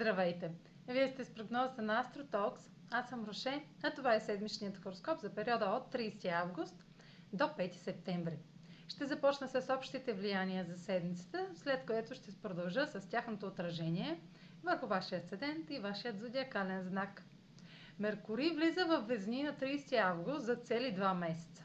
Здравейте! Вие сте с прогнозата на AstroTalks. Аз съм Роше, а това е седмичният хороскоп за периода от 30 август до 5 септември. Ще започна с общите влияния за седмицата, след което ще продължа с тяхното отражение върху вашия асцендент и вашият зодиакален знак. Меркурий влиза в Везни на 30 август за цели 2 месеца.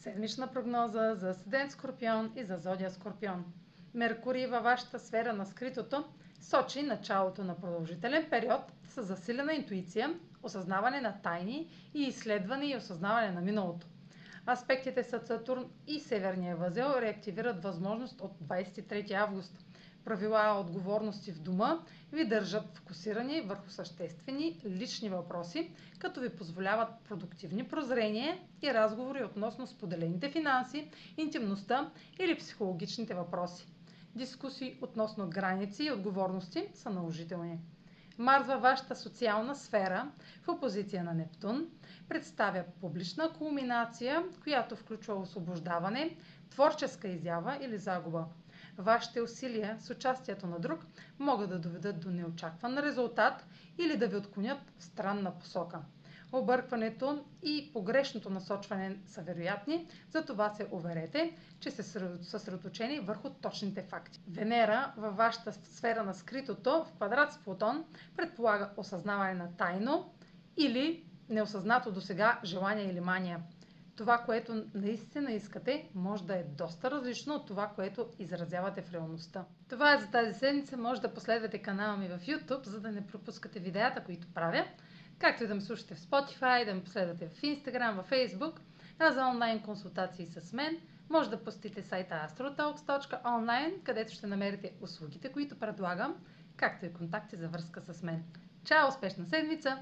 Седмична прогноза за Седент Скорпион и за Зодия Скорпион. Меркурий във вашата сфера на скритото сочи началото на продължителен период с засилена интуиция, осъзнаване на тайни и изследване и осъзнаване на миналото. Аспектите с Сатурн и Северния възел реактивират възможност от 23 август – правила, отговорности в дома ви държат фокусирани върху съществени лични въпроси, като ви позволяват продуктивни прозрения и разговори относно споделените финанси, интимността или психологичните въпроси. Дискусии относно граници и отговорности са наложителни. Марс във вашата социална сфера в опозиция на Нептун представя публична кулминация, която включва освобождаване, творческа изява или загуба – Вашите усилия с участието на друг могат да доведат до неочакван резултат или да ви отклонят в странна посока. Объркването и погрешното насочване са вероятни, затова се уверете, че сте съсредоточени върху точните факти. Венера във вашата сфера на скритото в квадрат с Плутон предполага осъзнаване на тайно или неосъзнато до сега желание или мания – това, което наистина искате, може да е доста различно от това, което изразявате в реалността. Това е за тази седмица. Може да последвате канала ми в YouTube, за да не пропускате видеята, които правя, както и да ме слушате в Spotify, да ме последвате в Instagram, в Facebook, а за онлайн консултации с мен може да посетите сайта astrotalks.online, където ще намерите услугите, които предлагам, както и контакти за връзка с мен. Чао! Успешна седмица!